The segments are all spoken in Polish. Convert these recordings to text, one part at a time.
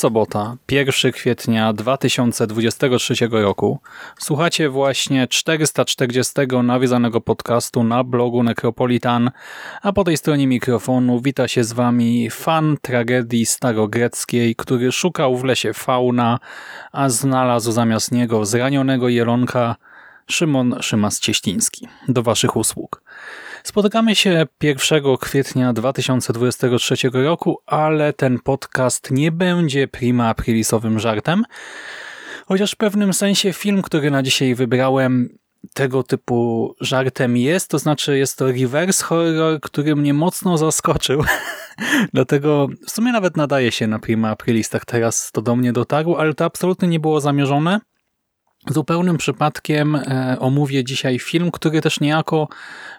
Sobota, 1 kwietnia 2023 roku. Słuchacie właśnie 440 nawiązanego podcastu na blogu Necropolitan, a po tej stronie mikrofonu wita się z wami fan tragedii starogreckiej, który szukał w lesie fauna, a znalazł zamiast niego zranionego jelonka Szymon Szymas-Cieśliński. Do waszych usług. Spotykamy się 1 kwietnia 2023 roku, ale ten podcast nie będzie prima aprilisowym żartem, chociaż w pewnym sensie film, który na dzisiaj wybrałem, tego typu żartem jest, to znaczy jest to reverse horror, który mnie mocno zaskoczył. Dlatego w sumie nawet nadaje się na prima aprilis, tak teraz to do mnie dotarło, ale to absolutnie nie było zamierzone. Zupełnym przypadkiem e, omówię dzisiaj film, który też niejako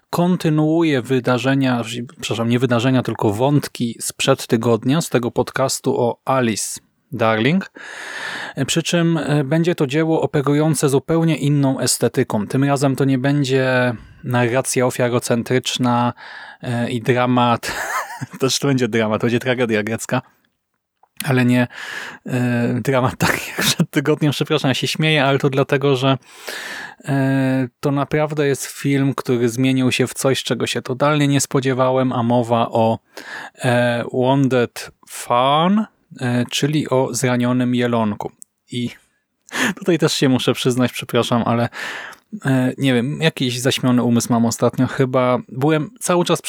kontynuuje wydarzenia, przepraszam, nie wydarzenia, tylko wątki sprzed tygodnia, z tego podcastu o Alice Darling. Przy czym e, będzie to dzieło operujące zupełnie inną estetyką. Tym razem to nie będzie narracja ofiarocentryczna e, i dramat. Też to będzie dramat, to będzie tragedia grecka ale nie e, dramat tak jak przed tygodniem, przepraszam, ja się śmieję, ale to dlatego, że e, to naprawdę jest film, który zmienił się w coś, czego się totalnie nie spodziewałem, a mowa o e, Wounded Fawn, czyli o zranionym jelonku. I tutaj też się muszę przyznać, przepraszam, ale nie wiem, jakiś zaśmiony umysł mam ostatnio chyba. Byłem cały czas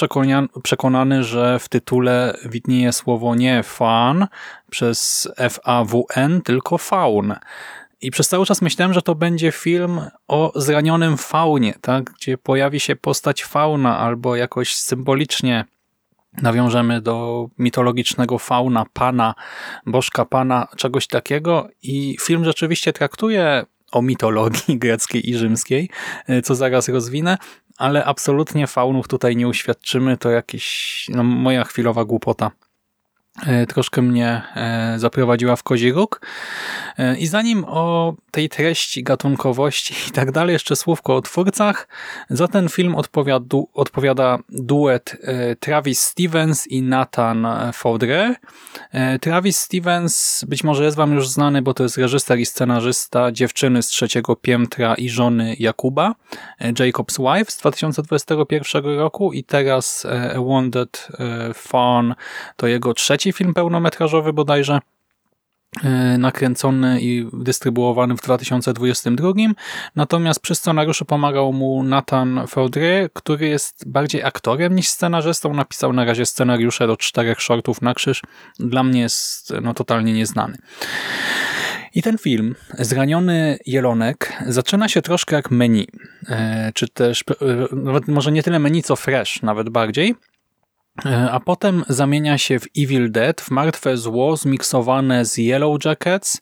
przekonany, że w tytule widnieje słowo nie fan przez F-A-W-N, tylko faun. I przez cały czas myślałem, że to będzie film o zranionym faunie, tak? gdzie pojawi się postać fauna albo jakoś symbolicznie nawiążemy do mitologicznego fauna, pana, bożka pana, czegoś takiego i film rzeczywiście traktuje o mitologii greckiej i rzymskiej, e, co zaraz rozwinę, ale absolutnie faunów tutaj nie uświadczymy, to jakiś, no, moja chwilowa głupota. E, troszkę mnie e, zaprowadziła w kozi róg. E, I zanim o tej treści, gatunkowości i tak dalej, jeszcze słówko o twórcach. Za ten film odpowiada, odpowiada duet Travis Stevens i Nathan Fordrer. Travis Stevens być może jest wam już znany, bo to jest reżyser i scenarzysta Dziewczyny z trzeciego piętra i żony Jakuba, Jacob's Wife z 2021 roku i teraz Wounded Fawn to jego trzeci trzeci film pełnometrażowy bodajże, e, nakręcony i dystrybuowany w 2022. Natomiast przy scenariuszu pomagał mu Nathan Fordry, który jest bardziej aktorem niż scenarzystą. Napisał na razie scenariusze do czterech shortów na krzyż. Dla mnie jest no, totalnie nieznany. I ten film, Zraniony Jelonek, zaczyna się troszkę jak menu, e, czy też e, może nie tyle menu, co fresh, nawet bardziej. E, a potem zamienia się w Evil Dead, w martwe zło zmiksowane z Yellow Jackets,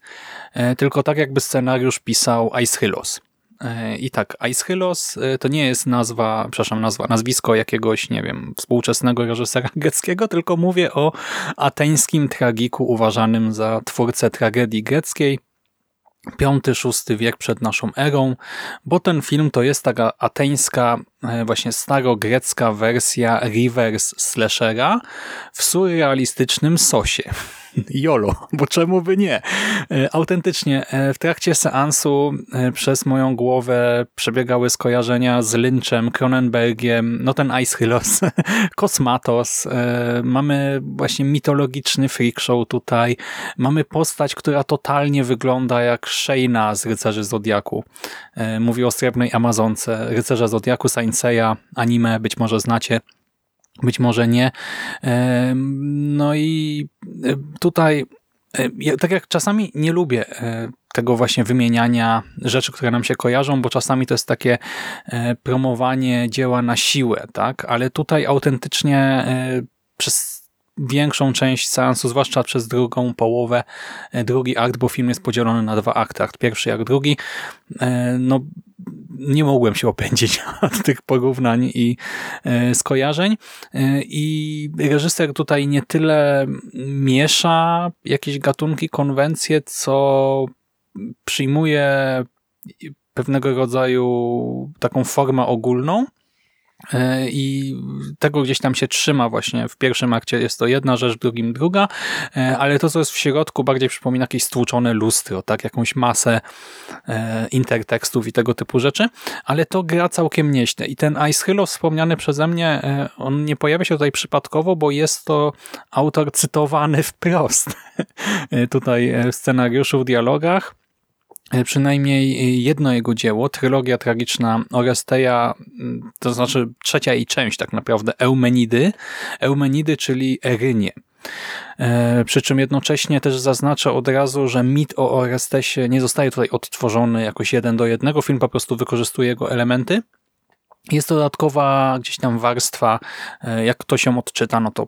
e, tylko tak jakby scenariusz pisał Hylos. E, I tak, Hylos to nie jest nazwa, przepraszam, nazwa, nazwisko jakiegoś, nie wiem, współczesnego reżysera greckiego, tylko mówię o ateńskim tragiku uważanym za twórcę tragedii greckiej, V-VI wiek przed naszą erą, bo ten film to jest taka ateńska, e, właśnie starogrecka wersja reverse slashera w surrealistycznym sosie. Jolo, bo czemu by nie? E, autentycznie, e, w trakcie seansu e, przez moją głowę przebiegały skojarzenia z Lynchem, Cronenbergiem, no ten Ice Hylos, Kosmatos, mamy właśnie mitologiczny freak show tutaj, mamy postać, która totalnie wygląda jak Shayna z Rycerzy Zodiaku. Mówi o Srebrnej Amazonce, Rycerza Zodiaku, Saint anime, być może znacie być może nie. No i e, tutaj, e, tak jak czasami nie lubię e, tego właśnie wymieniania rzeczy, które nam się kojarzą, bo czasami to jest takie promowanie dzieła na siłę, tak? Ale tutaj autentycznie przez większą część seansu, zwłaszcza przez drugą połowę, drugi akt, bo film jest podzielony na dwa akty, akt pierwszy, akt drugi, no nie mogłem się opędzić od tych porównań i e, skojarzeń. E, I reżyser tutaj nie tyle miesza jakieś gatunki, konwencje, co przyjmuje pewnego rodzaju taką formę ogólną E, I tego gdzieś tam się trzyma właśnie. W pierwszym akcie jest to jedna rzecz, w drugim druga, e, ale to, co jest w środku, bardziej przypomina jakieś stłuczone lustro, tak? Jakąś masę e, intertekstów i tego typu rzeczy, ale to gra całkiem nieźle. I ten Ice Hilo wspomniany przeze mnie, on nie pojawia się tutaj przypadkowo, bo jest to autor cytowany wprost tutaj w scenariuszu, w dialogach E, przynajmniej jedno jego dzieło, trylogia tragiczna Oresteja, to znaczy trzecia jej część tak naprawdę, Eumenidy, Eumenidy, czyli Erynie. E, przy czym jednocześnie też zaznaczę od razu, że mit o Orestesie nie zostaje tutaj odtworzony jakoś jeden do jednego. Film po prostu wykorzystuje jego elementy. Jest to dodatkowa gdzieś tam warstwa, e, jak ktoś ją odczyta, no to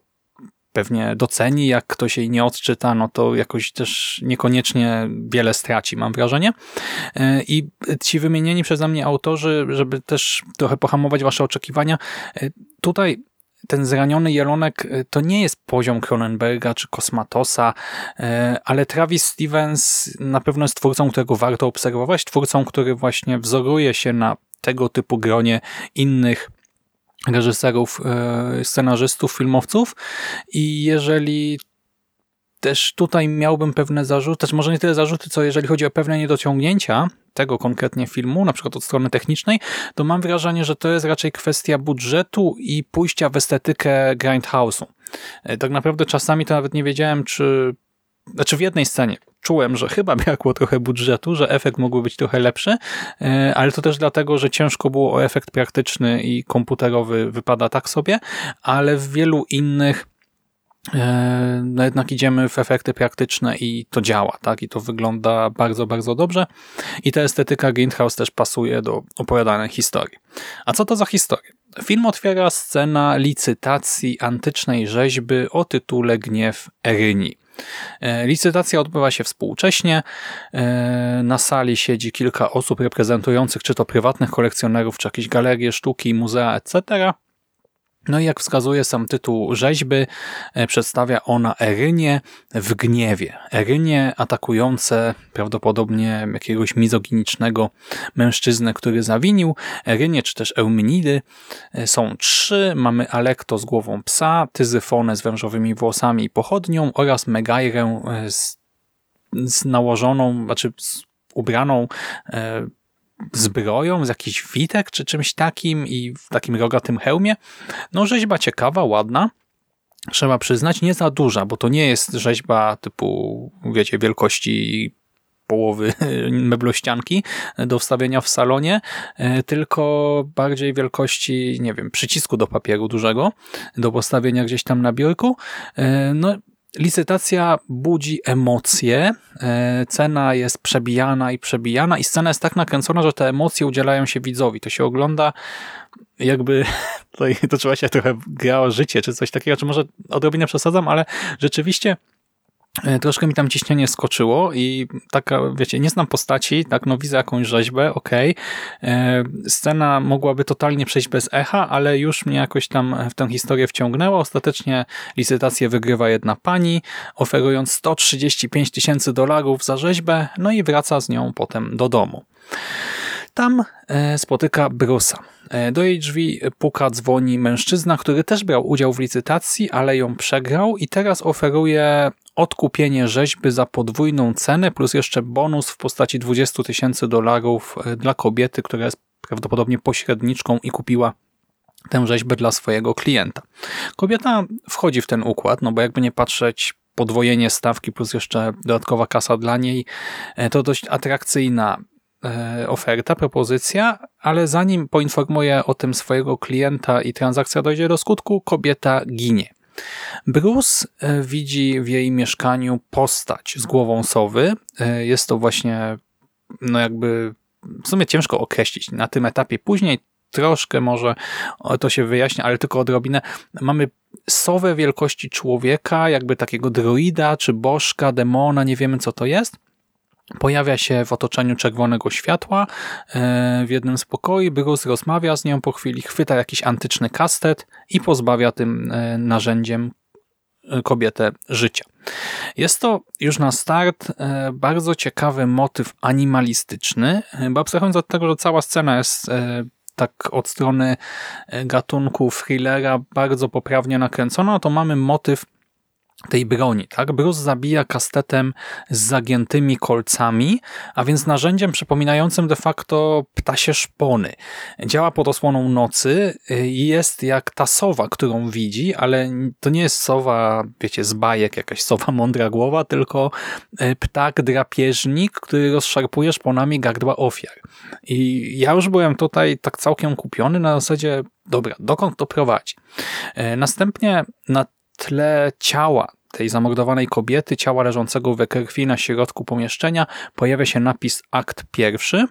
pewnie doceni, jak ktoś jej nie odczyta, no to jakoś też niekoniecznie wiele straci, mam wrażenie. E, I ci wymienieni przeze mnie autorzy, żeby też trochę pohamować wasze oczekiwania, e, tutaj ten zraniony jelonek e, to nie jest poziom Cronenberga czy Kosmatosa, ale Travis Stevens na pewno jest twórcą, którego warto obserwować, twórcą, który właśnie wzoruje się na tego typu gronie innych reżyserów, e, scenarzystów, filmowców i jeżeli też tutaj miałbym pewne zarzuty, też może nie tyle zarzuty, co jeżeli chodzi o pewne niedociągnięcia tego konkretnie filmu, na przykład od strony technicznej, to mam wrażenie, że to jest raczej kwestia budżetu i pójścia w estetykę Grindhouse'u. E, tak naprawdę czasami to nawet nie wiedziałem, czy znaczy w jednej scenie czułem, że chyba brakło trochę budżetu, że efekt mógłby być trochę lepszy, e, ale to też dlatego, że ciężko było o efekt praktyczny i komputerowy wypada tak sobie, ale w wielu innych e, no jednak idziemy w efekty praktyczne i to działa, tak? I to wygląda bardzo, bardzo dobrze. I ta estetyka Grindhouse też pasuje do opowiadanej historii. A co to za historia? Film otwiera scena licytacji antycznej rzeźby o tytule Gniew Eryni. E, licytacja odbywa się współcześnie. E, na sali siedzi kilka osób reprezentujących czy to prywatnych kolekcjonerów, czy jakieś galerie sztuki, muzea, etc. No i jak wskazuje sam tytuł rzeźby, e, przedstawia ona Erynie w gniewie. Erynie atakujące prawdopodobnie jakiegoś mizoginicznego mężczyznę, który zawinił. Erynie czy też Eumenidy e, są trzy. Mamy Alekto z głową psa, Tyzyfonę z wężowymi włosami i pochodnią oraz Megajrę e, z, z nałożoną, znaczy z ubraną zbroją, z jakiś witek czy czymś takim i w takim rogatym hełmie. No rzeźba ciekawa, ładna. Trzeba przyznać, nie za duża, bo to nie jest rzeźba typu, wiecie, wielkości połowy meblościanki do wstawienia w salonie, e, tylko bardziej wielkości, nie wiem, przycisku do papieru dużego do postawienia gdzieś tam na biurku. E, no Licytacja budzi emocje, e, cena jest przebijana i przebijana i scena jest tak nakręcona, że te emocje udzielają się widzowi. To się ogląda jakby tutaj to trzeba się trochę grało życie, czy coś takiego, czy może odrobinę przesadzam, ale rzeczywiście troszkę mi tam ciśnienie skoczyło i taka, wiecie, nie znam postaci, tak, no widzę jakąś rzeźbę, okej. Okay. Scena mogłaby totalnie przejść bez echa, ale już mnie jakoś tam w tę historię wciągnęła. Ostatecznie licytację wygrywa jedna pani, oferując 135 tysięcy dolarów za rzeźbę, no i wraca z nią potem do domu. Tam e, spotyka Brusa. E, do jej drzwi puka, dzwoni mężczyzna, który też brał udział w licytacji, ale ją przegrał i teraz oferuje odkupienie rzeźby za podwójną cenę, plus jeszcze bonus w postaci 20 tysięcy dolarów e, dla kobiety, która jest prawdopodobnie pośredniczką i kupiła tę rzeźbę dla swojego klienta. Kobieta wchodzi w ten układ, no bo jakby nie patrzeć, podwojenie stawki plus jeszcze dodatkowa kasa dla niej, e, to dość atrakcyjna e, oferta, propozycja, ale zanim poinformuje o tym swojego klienta i transakcja dojdzie do skutku, kobieta ginie. Bruce e, widzi w jej mieszkaniu postać z głową sowy. Jest to właśnie, no jakby, w sumie ciężko określić na tym etapie. Później troszkę może to się wyjaśnia, ale tylko odrobinę. Mamy sowę wielkości człowieka, jakby takiego droida, czy bożka, demona, nie wiemy co to jest. Pojawia się w otoczeniu czerwonego światła e, w jednym z pokoi. Bruce rozmawia z nią po chwili, chwyta jakiś antyczny kastet i pozbawia tym e, narzędziem e, kobietę życia. Jest to już na start bardzo ciekawy motyw animalistyczny, bo abstrahując od tego, że cała scena jest tak od strony gatunku thrillera bardzo poprawnie nakręcona, to mamy motyw tej broni. Tak? Bruce zabija kastetem z zagiętymi kolcami, a więc narzędziem przypominającym de facto ptasie szpony. Działa pod osłoną nocy y, i jest jak ta sowa, którą widzi, ale to nie jest sowa, wiecie, z bajek, jakaś sowa mądra głowa, tylko y, ptak drapieżnik, który rozszarpuje szponami gardła ofiar. I ja już byłem tutaj tak całkiem kupiony na zasadzie, dobra, dokąd to prowadzi? Y, następnie na tle ciała tej zamordowanej kobiety, ciała leżącego we krwi na środku pomieszczenia pojawia się napis akt pierwszy.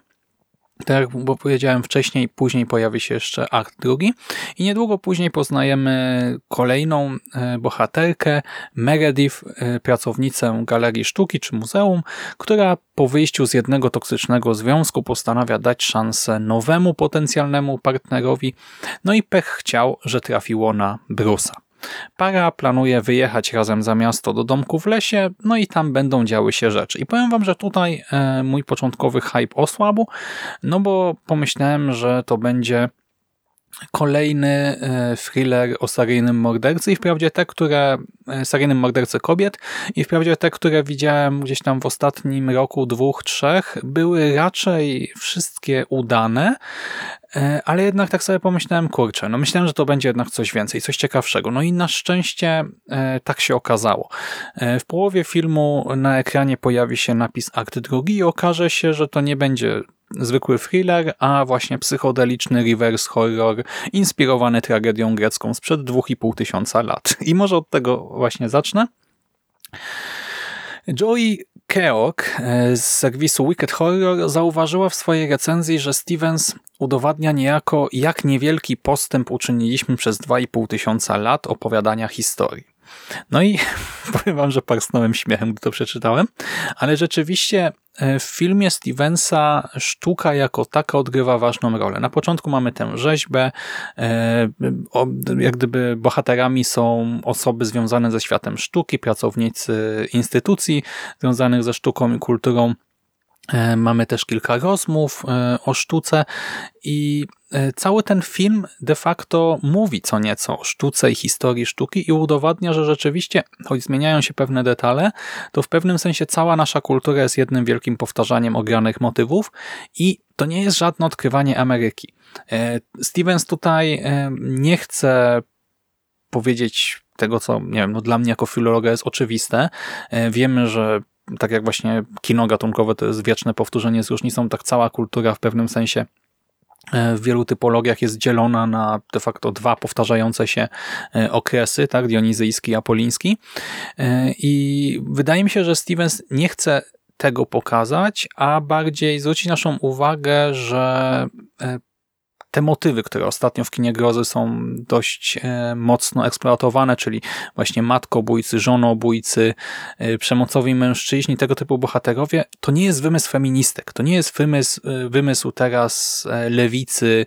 Tak jak powiedziałem wcześniej, później pojawi się jeszcze akt drugi i niedługo później poznajemy kolejną e, bohaterkę, Meredith, e, pracownicę galerii sztuki czy muzeum, która po wyjściu z jednego toksycznego związku postanawia dać szansę nowemu potencjalnemu partnerowi, no i pech chciał, że trafiło na Brusa. Para planuje wyjechać razem za miasto do domku w lesie, no i tam będą działy się rzeczy. I powiem wam, że tutaj e, mój początkowy hype osłabł, no bo pomyślałem, że to będzie kolejny e, thriller o seryjnym mordercy i wprawdzie te, które e, seryjnym mordercy kobiet i wprawdzie te, które widziałem gdzieś tam w ostatnim roku, dwóch, trzech, były raczej wszystkie udane, ale jednak tak sobie pomyślałem, kurczę, no myślałem, że to będzie jednak coś więcej, coś ciekawszego. No i na szczęście tak się okazało. W połowie filmu na ekranie pojawi się napis akt drugi i okaże się, że to nie będzie zwykły thriller, a właśnie psychodeliczny reverse horror inspirowany tragedią grecką sprzed 2,5 tysiąca lat. I może od tego właśnie zacznę. Joey Keok e, z serwisu Wicked Horror zauważyła w swojej recenzji, że Stevens udowadnia niejako, jak niewielki postęp uczyniliśmy przez 2,5 tysiąca lat opowiadania historii. No i powiem wam, że parsnąłem śmiechem, gdy to przeczytałem, ale rzeczywiście w filmie Stevensa sztuka jako taka odgrywa ważną rolę. Na początku mamy tę rzeźbę, e, jak gdyby bohaterami są osoby związane ze światem sztuki, pracownicy instytucji związanych ze sztuką i kulturą, E, mamy też kilka rozmów e, o sztuce i e, cały ten film de facto mówi co nieco o sztuce i historii sztuki i udowadnia, że rzeczywiście, choć zmieniają się pewne detale, to w pewnym sensie cała nasza kultura jest jednym wielkim powtarzaniem ogranych motywów i to nie jest żadne odkrywanie Ameryki. Stevens tutaj nie chce powiedzieć tego, co nie wiem, no dla mnie jako filologa jest oczywiste. Wiemy, że tak jak właśnie kino gatunkowe to jest wieczne powtórzenie z różnicą, tak cała kultura w pewnym sensie e, w wielu typologiach jest dzielona na de facto dwa powtarzające się e, okresy, tak, dionizyjski i apoliński. E, I wydaje mi się, że Stevens nie chce tego pokazać, a bardziej zwrócić naszą uwagę, że te motywy, które ostatnio w kinie grozy są dość e, mocno eksploatowane, czyli właśnie matkobójcy, żonobójcy, e, przemocowi mężczyźni, tego typu bohaterowie, to nie jest wymysł feministek, to nie jest wymysł, e, wymysł teraz lewicy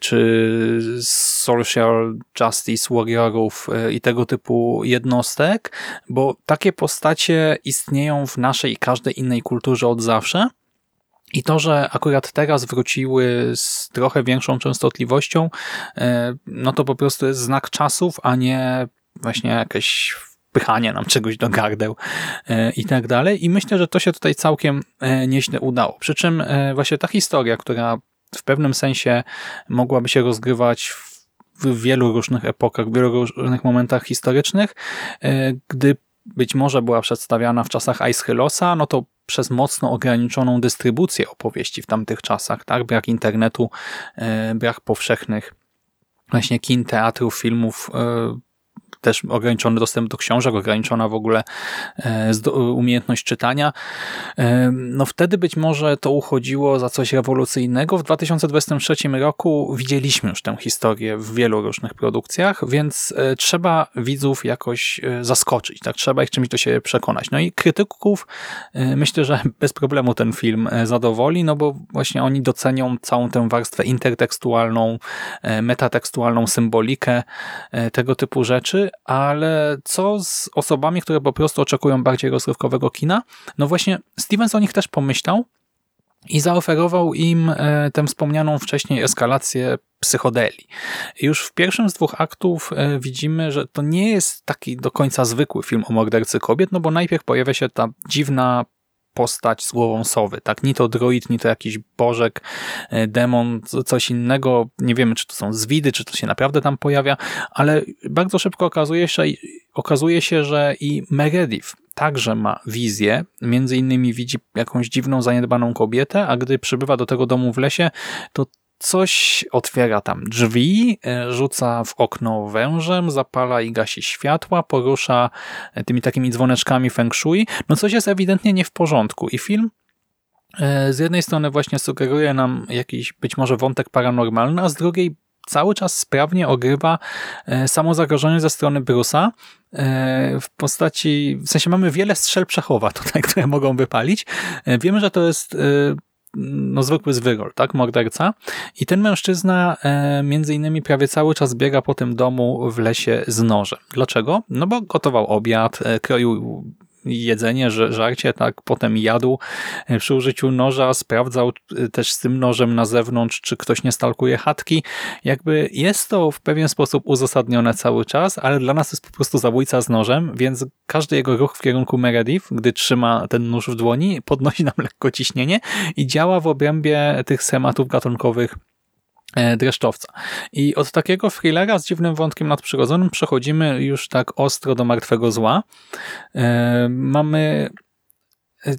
czy social justice warriorów i tego typu jednostek, bo takie postacie istnieją w naszej i każdej innej kulturze od zawsze i to, że akurat teraz wróciły z trochę większą częstotliwością, e, no to po prostu jest znak czasów, a nie właśnie jakaś wpychanie nam czegoś do gardeł i tak dalej. I myślę, że to się tutaj całkiem nieźle udało. Przy czym właśnie ta historia, która w pewnym sensie mogłaby się rozgrywać w wielu różnych epokach, w wielu różnych momentach historycznych, gdy być może była przedstawiana w czasach Aeschylosa, no to przez mocno ograniczoną dystrybucję opowieści w tamtych czasach, tak? Brak internetu, e, brak powszechnych właśnie kin, teatrów, filmów, e, też ograniczony dostęp do książek, ograniczona w ogóle e, umiejętność czytania. E, no wtedy być może to uchodziło za coś rewolucyjnego. W 2023 roku widzieliśmy już tę historię w wielu różnych produkcjach, więc e, trzeba widzów jakoś zaskoczyć, tak? Trzeba ich czymś do siebie przekonać. No i krytyków myślę, że bez problemu ten film zadowoli, no bo właśnie oni docenią całą tę warstwę intertekstualną, metatekstualną symbolikę, tego typu rzeczy, ale co z osobami, które po prostu oczekują bardziej rozrywkowego kina? No właśnie Stevens o nich też pomyślał i zaoferował im e, tę wspomnianą wcześniej eskalację psychodeli. Już w pierwszym z dwóch aktów e, widzimy, że to nie jest taki do końca zwykły film o mordercy kobiet, no bo najpierw pojawia się ta dziwna postać z głową sowy, tak? Ni to droid, ni to jakiś bożek, e, demon, coś innego. Nie wiemy, czy to są zwidy, czy to się naprawdę tam pojawia, ale bardzo szybko okazuje się, okazuje się że i Meredith także ma wizję, między innymi widzi jakąś dziwną, zaniedbaną kobietę, a gdy przybywa do tego domu w lesie, to coś otwiera tam drzwi, e, rzuca w okno wężem, zapala i gasi światła, porusza e, tymi takimi dzwoneczkami feng shui. No coś jest ewidentnie nie w porządku i film e, z jednej strony właśnie sugeruje nam jakiś być może wątek paranormalny, a z drugiej cały czas sprawnie ogrywa samo zagrożenie ze strony Brusa w postaci, w sensie mamy wiele strzel przechowa tutaj, które mogą wypalić. Wiemy, że to jest no, zwykły zwyrol, tak, morderca. I ten mężczyzna e, między innymi prawie cały czas biega po tym domu w lesie z nożem. Dlaczego? No bo gotował obiad, e, kroił jedzenie, żarcie, tak, potem jadł przy użyciu noża, sprawdzał e, też z tym nożem na zewnątrz, czy ktoś nie stalkuje chatki. Jakby jest to w pewien sposób uzasadnione cały czas, ale dla nas jest po prostu zabójca z nożem, więc każdy jego ruch w kierunku Meredith, gdy trzyma ten nóż w dłoni, podnosi nam lekko ciśnienie i działa w obrębie tych schematów gatunkowych dreszczowca. I od takiego thrillera z dziwnym wątkiem nadprzyrodzonym przechodzimy już tak ostro do martwego zła. E, mamy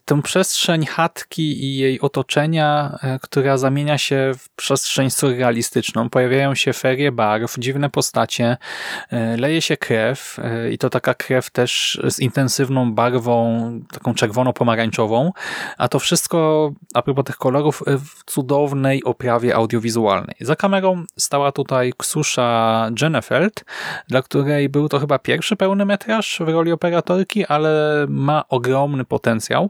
tę przestrzeń chatki i jej otoczenia, e, która zamienia się w przestrzeń surrealistyczną. Pojawiają się ferie barw, dziwne postacie, e, leje się krew i to taka krew też z intensywną barwą, taką czerwono-pomarańczową, a to wszystko, a propos tych kolorów, w cudownej oprawie audiowizualnej. Za kamerą stała tutaj Ksusza Jennefeld, dla której był to chyba pierwszy pełny metraż w roli operatorki, ale ma ogromny potencjał.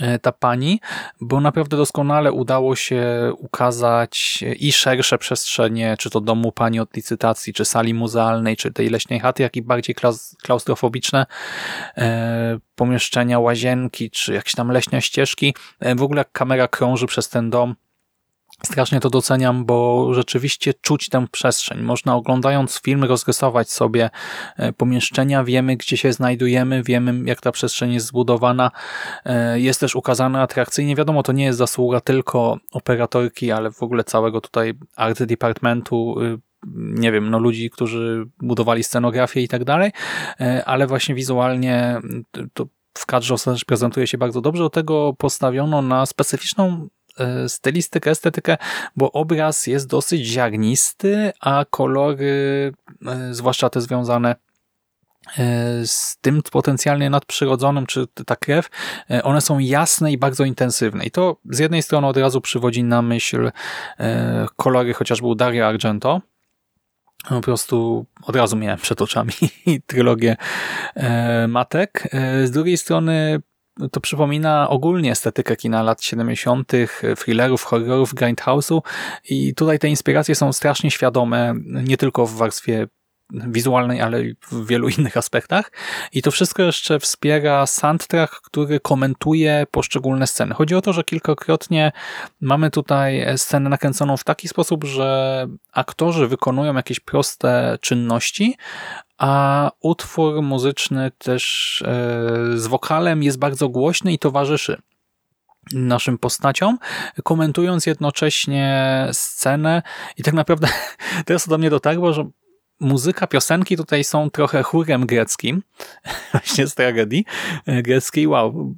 E, ta pani, bo naprawdę doskonale udało się ukazać i szersze przestrzenie, czy to domu pani od licytacji, czy sali muzealnej, czy tej leśnej chaty, jak i bardziej klaustrofobiczne e, pomieszczenia, łazienki, czy jakieś tam leśne ścieżki. E, w ogóle jak kamera krąży przez ten dom, Strasznie to doceniam, bo rzeczywiście czuć tę przestrzeń. Można oglądając film rozrysować sobie e, pomieszczenia, wiemy gdzie się znajdujemy, wiemy jak ta przestrzeń jest zbudowana. E, jest też ukazana atrakcyjnie. Wiadomo, to nie jest zasługa tylko operatorki, ale w ogóle całego tutaj art departmentu, y, nie wiem, no ludzi, którzy budowali scenografię i tak dalej, e, ale właśnie wizualnie to w kadrze prezentuje się bardzo dobrze. Do tego postawiono na specyficzną stylistykę, estetykę, bo obraz jest dosyć ziarnisty, a kolory, e, zwłaszcza te związane e, z tym potencjalnie nadprzyrodzonym, czy ta krew, one są jasne i bardzo intensywne. I to z jednej strony od razu przywodzi na myśl kolory chociażby u Dario Argento, po prostu od razu miałem przed oczami trylogię Matek. Z drugiej strony to przypomina ogólnie estetykę kina lat 70., thrillerów, horrorów, grindhouse'u i tutaj te inspiracje są strasznie świadome, nie tylko w warstwie wizualnej, ale i w wielu innych aspektach. I to wszystko jeszcze wspiera soundtrack, który komentuje poszczególne sceny. Chodzi o to, że kilkakrotnie mamy tutaj scenę nakręconą w taki sposób, że aktorzy wykonują jakieś proste czynności, a utwór muzyczny też e, z wokalem jest bardzo głośny i towarzyszy naszym postaciom, komentując jednocześnie scenę i tak naprawdę teraz do mnie dotarło, że muzyka, piosenki tutaj są trochę chórem greckim, właśnie z tragedii e, greckiej. Wow,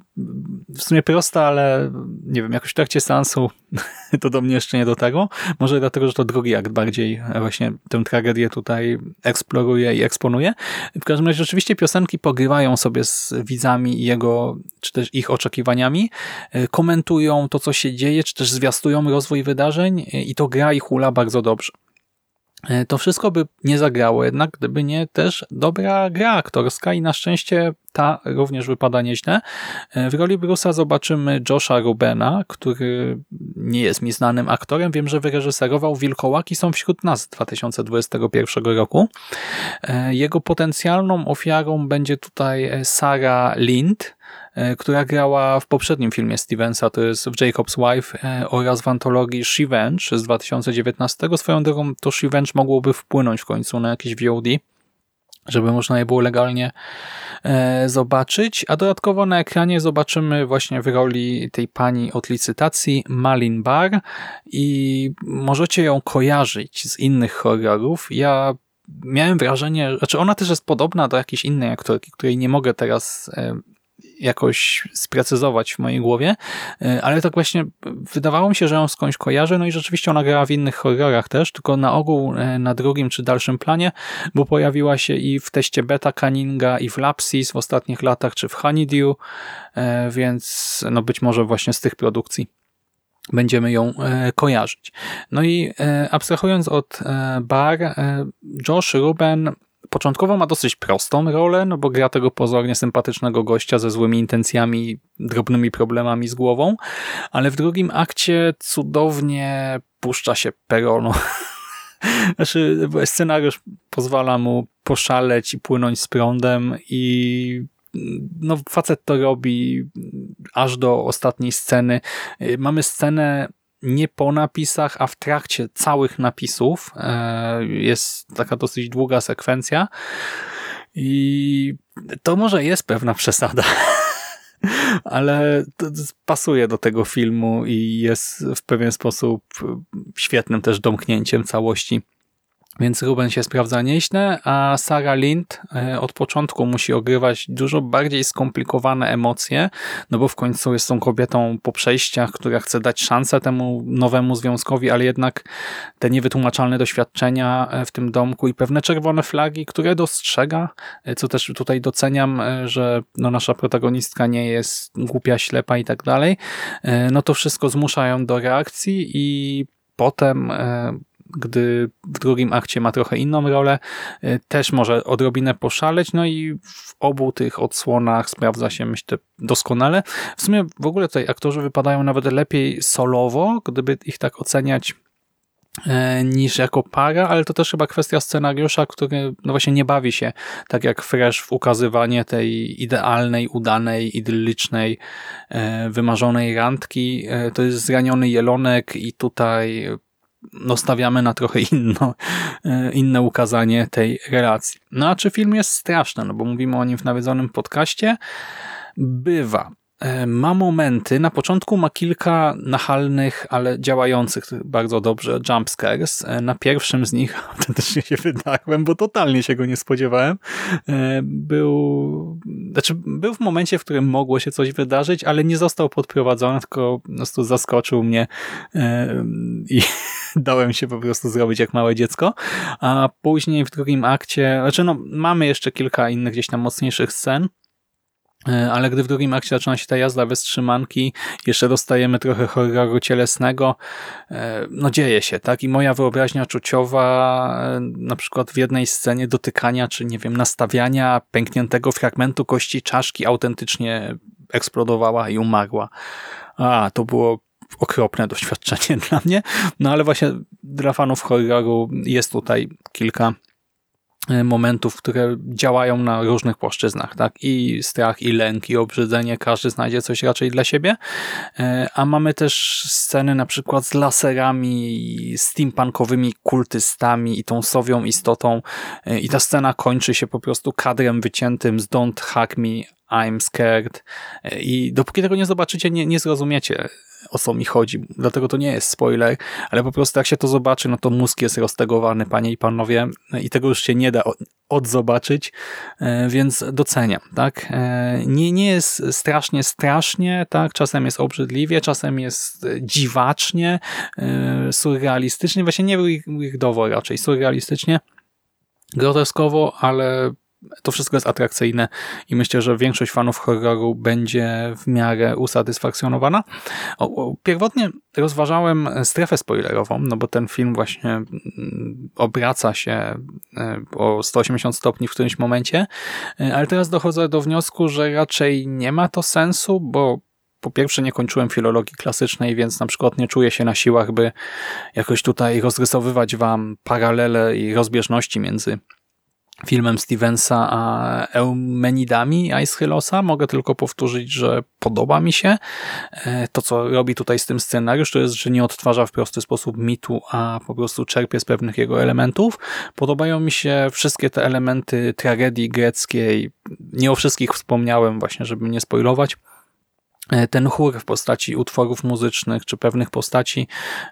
w sumie prosta, ale nie wiem, jakoś w trakcie seansu to do mnie jeszcze nie dotarło. Może dlatego, że to drugi akt bardziej właśnie tę tragedię tutaj eksploruje i eksponuje. W każdym razie rzeczywiście piosenki pogrywają sobie z widzami i jego, czy też ich oczekiwaniami, e, komentują to, co się dzieje, czy też zwiastują rozwój wydarzeń e, i to gra i hula bardzo dobrze. E, to wszystko by nie zagrało jednak, gdyby nie też dobra gra aktorska i na szczęście ta również wypada nieźle. E, w roli Bruce'a zobaczymy Josha Rubena, który nie jest mi znanym aktorem. Wiem, że wyreżyserował Wilkołaki są wśród nas z 2021 roku. E, jego potencjalną ofiarą będzie tutaj Sarah Lind, która grała w poprzednim filmie Stevensa, to jest w Jacob's Wife oraz w antologii Shevenge z 2019. Swoją drogą to Shevenge mogłoby wpłynąć w końcu na jakieś VOD, żeby można je było legalnie e, zobaczyć, a dodatkowo na ekranie zobaczymy właśnie w roli tej pani od licytacji Malin Bar i możecie ją kojarzyć z innych horrorów. Ja miałem wrażenie, znaczy ona też jest podobna do jakiejś innej aktorki, której nie mogę teraz e, jakoś sprecyzować w mojej głowie, e, ale tak właśnie wydawało mi się, że ją skądś kojarzę, no i rzeczywiście ona grała w innych horrorach też, tylko na ogół e, na drugim czy dalszym planie, bo pojawiła się i w teście beta Canninga i w Lapsis w ostatnich latach, czy w Honeydew, e, więc no być może właśnie z tych produkcji będziemy ją kojarzyć. No i abstrahując od bar, Josh Ruben Początkowo ma dosyć prostą rolę, no bo gra tego pozornie sympatycznego gościa ze złymi intencjami, drobnymi problemami z głową, ale w drugim akcie cudownie puszcza się peronu. Znaczy, scenariusz pozwala mu poszaleć i płynąć z prądem i no facet to robi aż do ostatniej sceny. Mamy scenę nie po napisach, a w trakcie całych napisów. E, jest taka dosyć długa sekwencja i to może jest pewna przesada, ale pasuje do tego filmu i jest w pewien sposób świetnym też domknięciem całości więc Ruben się sprawdza nieźle, a Sarah Lind e, od początku musi ogrywać dużo bardziej skomplikowane emocje, no bo w końcu jest tą kobietą po przejściach, która chce dać szansę temu nowemu związkowi, ale jednak te niewytłumaczalne doświadczenia e, w tym domku i pewne czerwone flagi, które dostrzega, e, co też tutaj doceniam, że no nasza protagonistka nie jest głupia, ślepa i tak dalej, no to wszystko zmusza ją do reakcji i potem gdy w drugim akcie ma trochę inną rolę, y, też może odrobinę poszaleć, no i w obu tych odsłonach sprawdza się, myślę, doskonale. W sumie w ogóle tutaj aktorzy wypadają nawet lepiej solowo, gdyby ich tak oceniać e, niż jako para, ale to też chyba kwestia scenariusza, który no właśnie nie bawi się tak jak Fresh w ukazywanie tej idealnej, udanej, idyllicznej, e, wymarzonej randki. E, to jest zraniony jelonek i tutaj no stawiamy na trochę inno, e, inne ukazanie tej relacji. No a czy film jest straszny? No bo mówimy o nim w nawiedzonym podcaście. Bywa. E, ma momenty, na początku ma kilka nachalnych, ale działających bardzo dobrze jumpscares. E, na pierwszym z nich autentycznie się wydarłem, bo totalnie się go nie spodziewałem. E, był, znaczy był w momencie, w którym mogło się coś wydarzyć, ale nie został podprowadzony, tylko po prostu zaskoczył mnie i dałem się po prostu zrobić jak małe dziecko. A później w drugim akcie, znaczy no, mamy jeszcze kilka innych gdzieś tam mocniejszych scen, ale gdy w drugim akcie zaczyna się ta jazda bez trzymanki, jeszcze dostajemy trochę horroru cielesnego, e, no dzieje się, tak? I moja wyobraźnia czuciowa, e, na przykład w jednej scenie dotykania, czy nie wiem, nastawiania pękniętego fragmentu kości czaszki autentycznie eksplodowała i umarła. A, to było okropne doświadczenie dla mnie, no ale właśnie dla fanów horroru jest tutaj kilka E, momentów, które działają na różnych płaszczyznach, tak? I strach, i lęk, i obrzydzenie, każdy znajdzie coś raczej dla siebie. E, a mamy też sceny na przykład z laserami, steampunkowymi kultystami i tą sowią istotą. E, I ta scena kończy się po prostu kadrem wyciętym z Don't Hack Me, I'm Scared. I dopóki tego nie zobaczycie, nie, nie zrozumiecie o co mi chodzi. Dlatego to nie jest spoiler, ale po prostu jak się to zobaczy, no to mózg jest roztegowany, panie i panowie, i tego już się nie da odzobaczyć, e, więc doceniam, tak? E, nie, nie jest strasznie, strasznie, tak? Czasem jest obrzydliwie, czasem jest dziwacznie, e, surrealistycznie, właśnie nie weirdowo raczej, surrealistycznie, groteskowo, ale to wszystko jest atrakcyjne i myślę, że większość fanów horroru będzie w miarę usatysfakcjonowana. Pierwotnie rozważałem strefę spoilerową, no bo ten film właśnie mm, obraca się e, o 180 stopni w którymś momencie, e, ale teraz dochodzę do wniosku, że raczej nie ma to sensu, bo po pierwsze nie kończyłem filologii klasycznej, więc na przykład nie czuję się na siłach, by jakoś tutaj rozrysowywać wam paralele i rozbieżności między filmem Stevensa a Eumenidami Aeschylosa. Mogę tylko powtórzyć, że podoba mi się e, to, co robi tutaj z tym scenariusz, to jest, że nie odtwarza w prosty sposób mitu, a po prostu czerpie z pewnych jego elementów. Podobają mi się wszystkie te elementy tragedii greckiej. Nie o wszystkich wspomniałem właśnie, żeby nie spoilować. E, ten chór w postaci utworów muzycznych czy pewnych postaci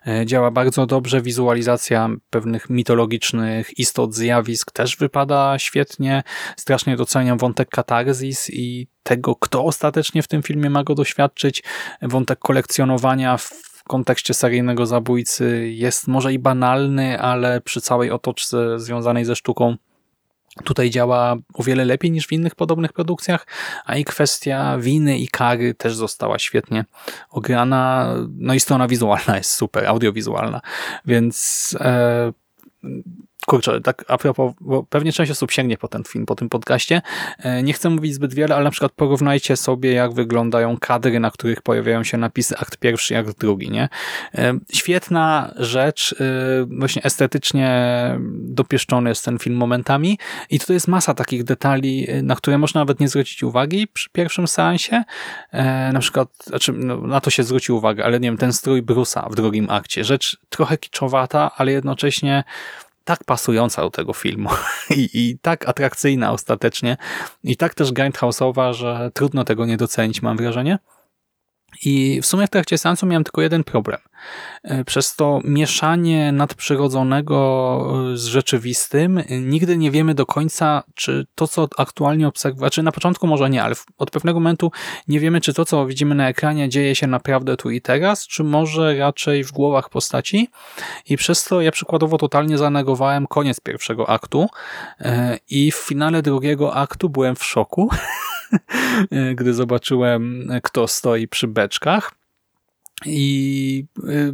e, działa bardzo dobrze. Wizualizacja pewnych mitologicznych istot, zjawisk też wypada świetnie. Strasznie doceniam wątek katarzis i tego, kto ostatecznie w tym filmie ma go doświadczyć. Wątek kolekcjonowania w kontekście seryjnego zabójcy jest może i banalny, ale przy całej otoczce związanej ze sztuką tutaj działa o wiele lepiej niż w innych podobnych produkcjach, a i kwestia winy i kary też została świetnie ograna. No i strona wizualna jest super, audiowizualna, więc e, kurczę, tak a propos, bo pewnie część osób sięgnie po ten film, po tym podcaście. E, nie chcę mówić zbyt wiele, ale na przykład porównajcie sobie, jak wyglądają kadry, na których pojawiają się napisy akt pierwszy, akt drugi, nie? E, świetna rzecz, e, właśnie estetycznie dopieszczony jest ten film momentami i tutaj jest masa takich detali, na które można nawet nie zwrócić uwagi przy pierwszym seansie. Na przykład, znaczy, no, na to się zwróci uwagę, ale nie wiem, ten strój Brusa w drugim akcie. Rzecz trochę kiczowata, ale jednocześnie tak pasująca do tego filmu I, i tak atrakcyjna ostatecznie i tak też grindhouse'owa, że trudno tego nie docenić, mam wrażenie. I w sumie w trakcie seansu miałem tylko jeden problem. E, przez to mieszanie nadprzyrodzonego e, z rzeczywistym e, nigdy nie wiemy do końca, czy to, co aktualnie obserwujemy, czy na początku może nie, ale od pewnego momentu nie wiemy, czy to, co widzimy na ekranie dzieje się naprawdę tu i teraz, czy może raczej w głowach postaci. I przez to ja przykładowo totalnie zanegowałem koniec pierwszego aktu i w finale drugiego aktu byłem w szoku, gdy zobaczyłem, kto stoi przy beczkach. I y,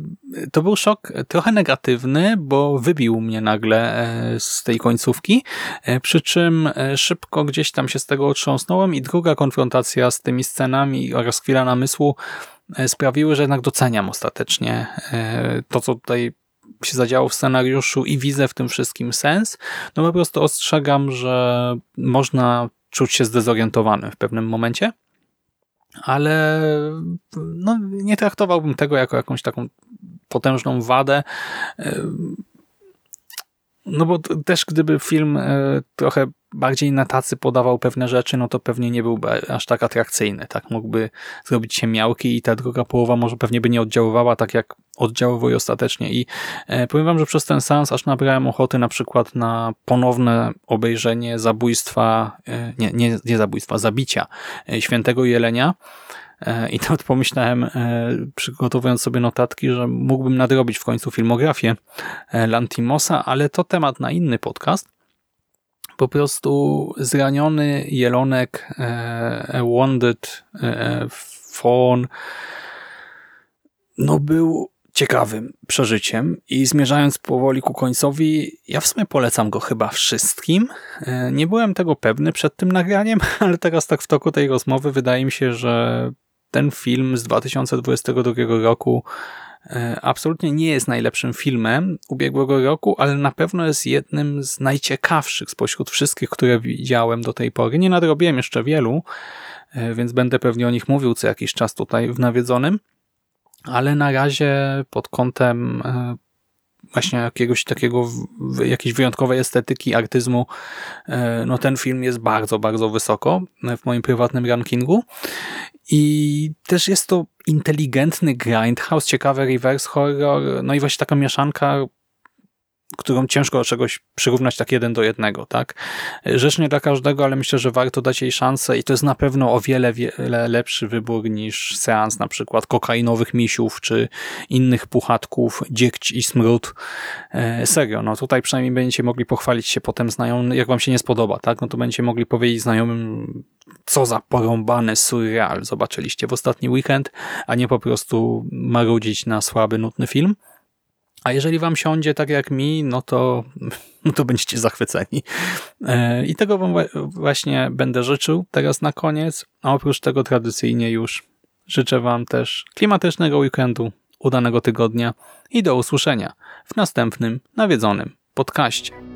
to był szok trochę negatywny, bo wybił mnie nagle e, z tej końcówki, e, przy czym e, szybko gdzieś tam się z tego otrząsnąłem i druga konfrontacja z tymi scenami oraz chwila namysłu sprawiły, że jednak doceniam ostatecznie to, co tutaj się zadziało w scenariuszu i widzę w tym wszystkim sens. No po prostu ostrzegam, że można czuć się zdezorientowany w pewnym momencie ale no, nie traktowałbym tego jako jakąś taką potężną wadę. No bo też gdyby film e, trochę bardziej na tacy podawał pewne rzeczy, no to pewnie nie byłby aż tak atrakcyjny. Tak mógłby zrobić się miałki i ta druga połowa może pewnie by nie oddziaływała tak, jak oddziaływuje ostatecznie. I e, powiem wam, że przez ten sens aż nabrałem ochoty na przykład na ponowne obejrzenie zabójstwa, e, nie, nie, nie zabójstwa, zabicia e, świętego Jelenia. I nawet pomyślałem, przygotowując sobie notatki, że mógłbym nadrobić w końcu filmografię Lantimosa, ale to temat na inny podcast po prostu zraniony jelonek, e, wounded e, fawn, no był ciekawym przeżyciem i zmierzając powoli ku końcowi, ja w sumie polecam go chyba wszystkim. E, nie byłem tego pewny przed tym nagraniem, ale teraz tak w toku tej rozmowy wydaje mi się, że ten film z 2022 roku E, absolutnie nie jest najlepszym filmem ubiegłego roku, ale na pewno jest jednym z najciekawszych spośród wszystkich, które widziałem do tej pory. Nie nadrobiłem jeszcze wielu, e, więc będę pewnie o nich mówił co jakiś czas tutaj w nawiedzonym, ale na razie pod kątem e, właśnie jakiegoś takiego, jakiejś wyjątkowej estetyki, artyzmu, no ten film jest bardzo, bardzo wysoko w moim prywatnym rankingu i też jest to inteligentny grindhouse, ciekawy reverse horror, no i właśnie taka mieszanka, którą ciężko do czegoś przyrównać tak jeden do jednego, tak? Rzecz nie dla każdego, ale myślę, że warto dać jej szansę i to jest na pewno o wiele, wiele lepszy wybór niż seans na przykład kokainowych misiów, czy innych puchatków, dziegć i smród. E, serio, no tutaj przynajmniej będziecie mogli pochwalić się potem znajomym, jak wam się nie spodoba, tak? No to będziecie mogli powiedzieć znajomym, co za porąbany surreal zobaczyliście w ostatni weekend, a nie po prostu marudzić na słaby, nutny film. A jeżeli wam siądzie tak jak mi, no to, no to będziecie zachwyceni. E, I tego wam właśnie będę życzył teraz na koniec. A oprócz tego tradycyjnie już życzę wam też klimatycznego weekendu, udanego tygodnia i do usłyszenia w następnym nawiedzonym podcaście.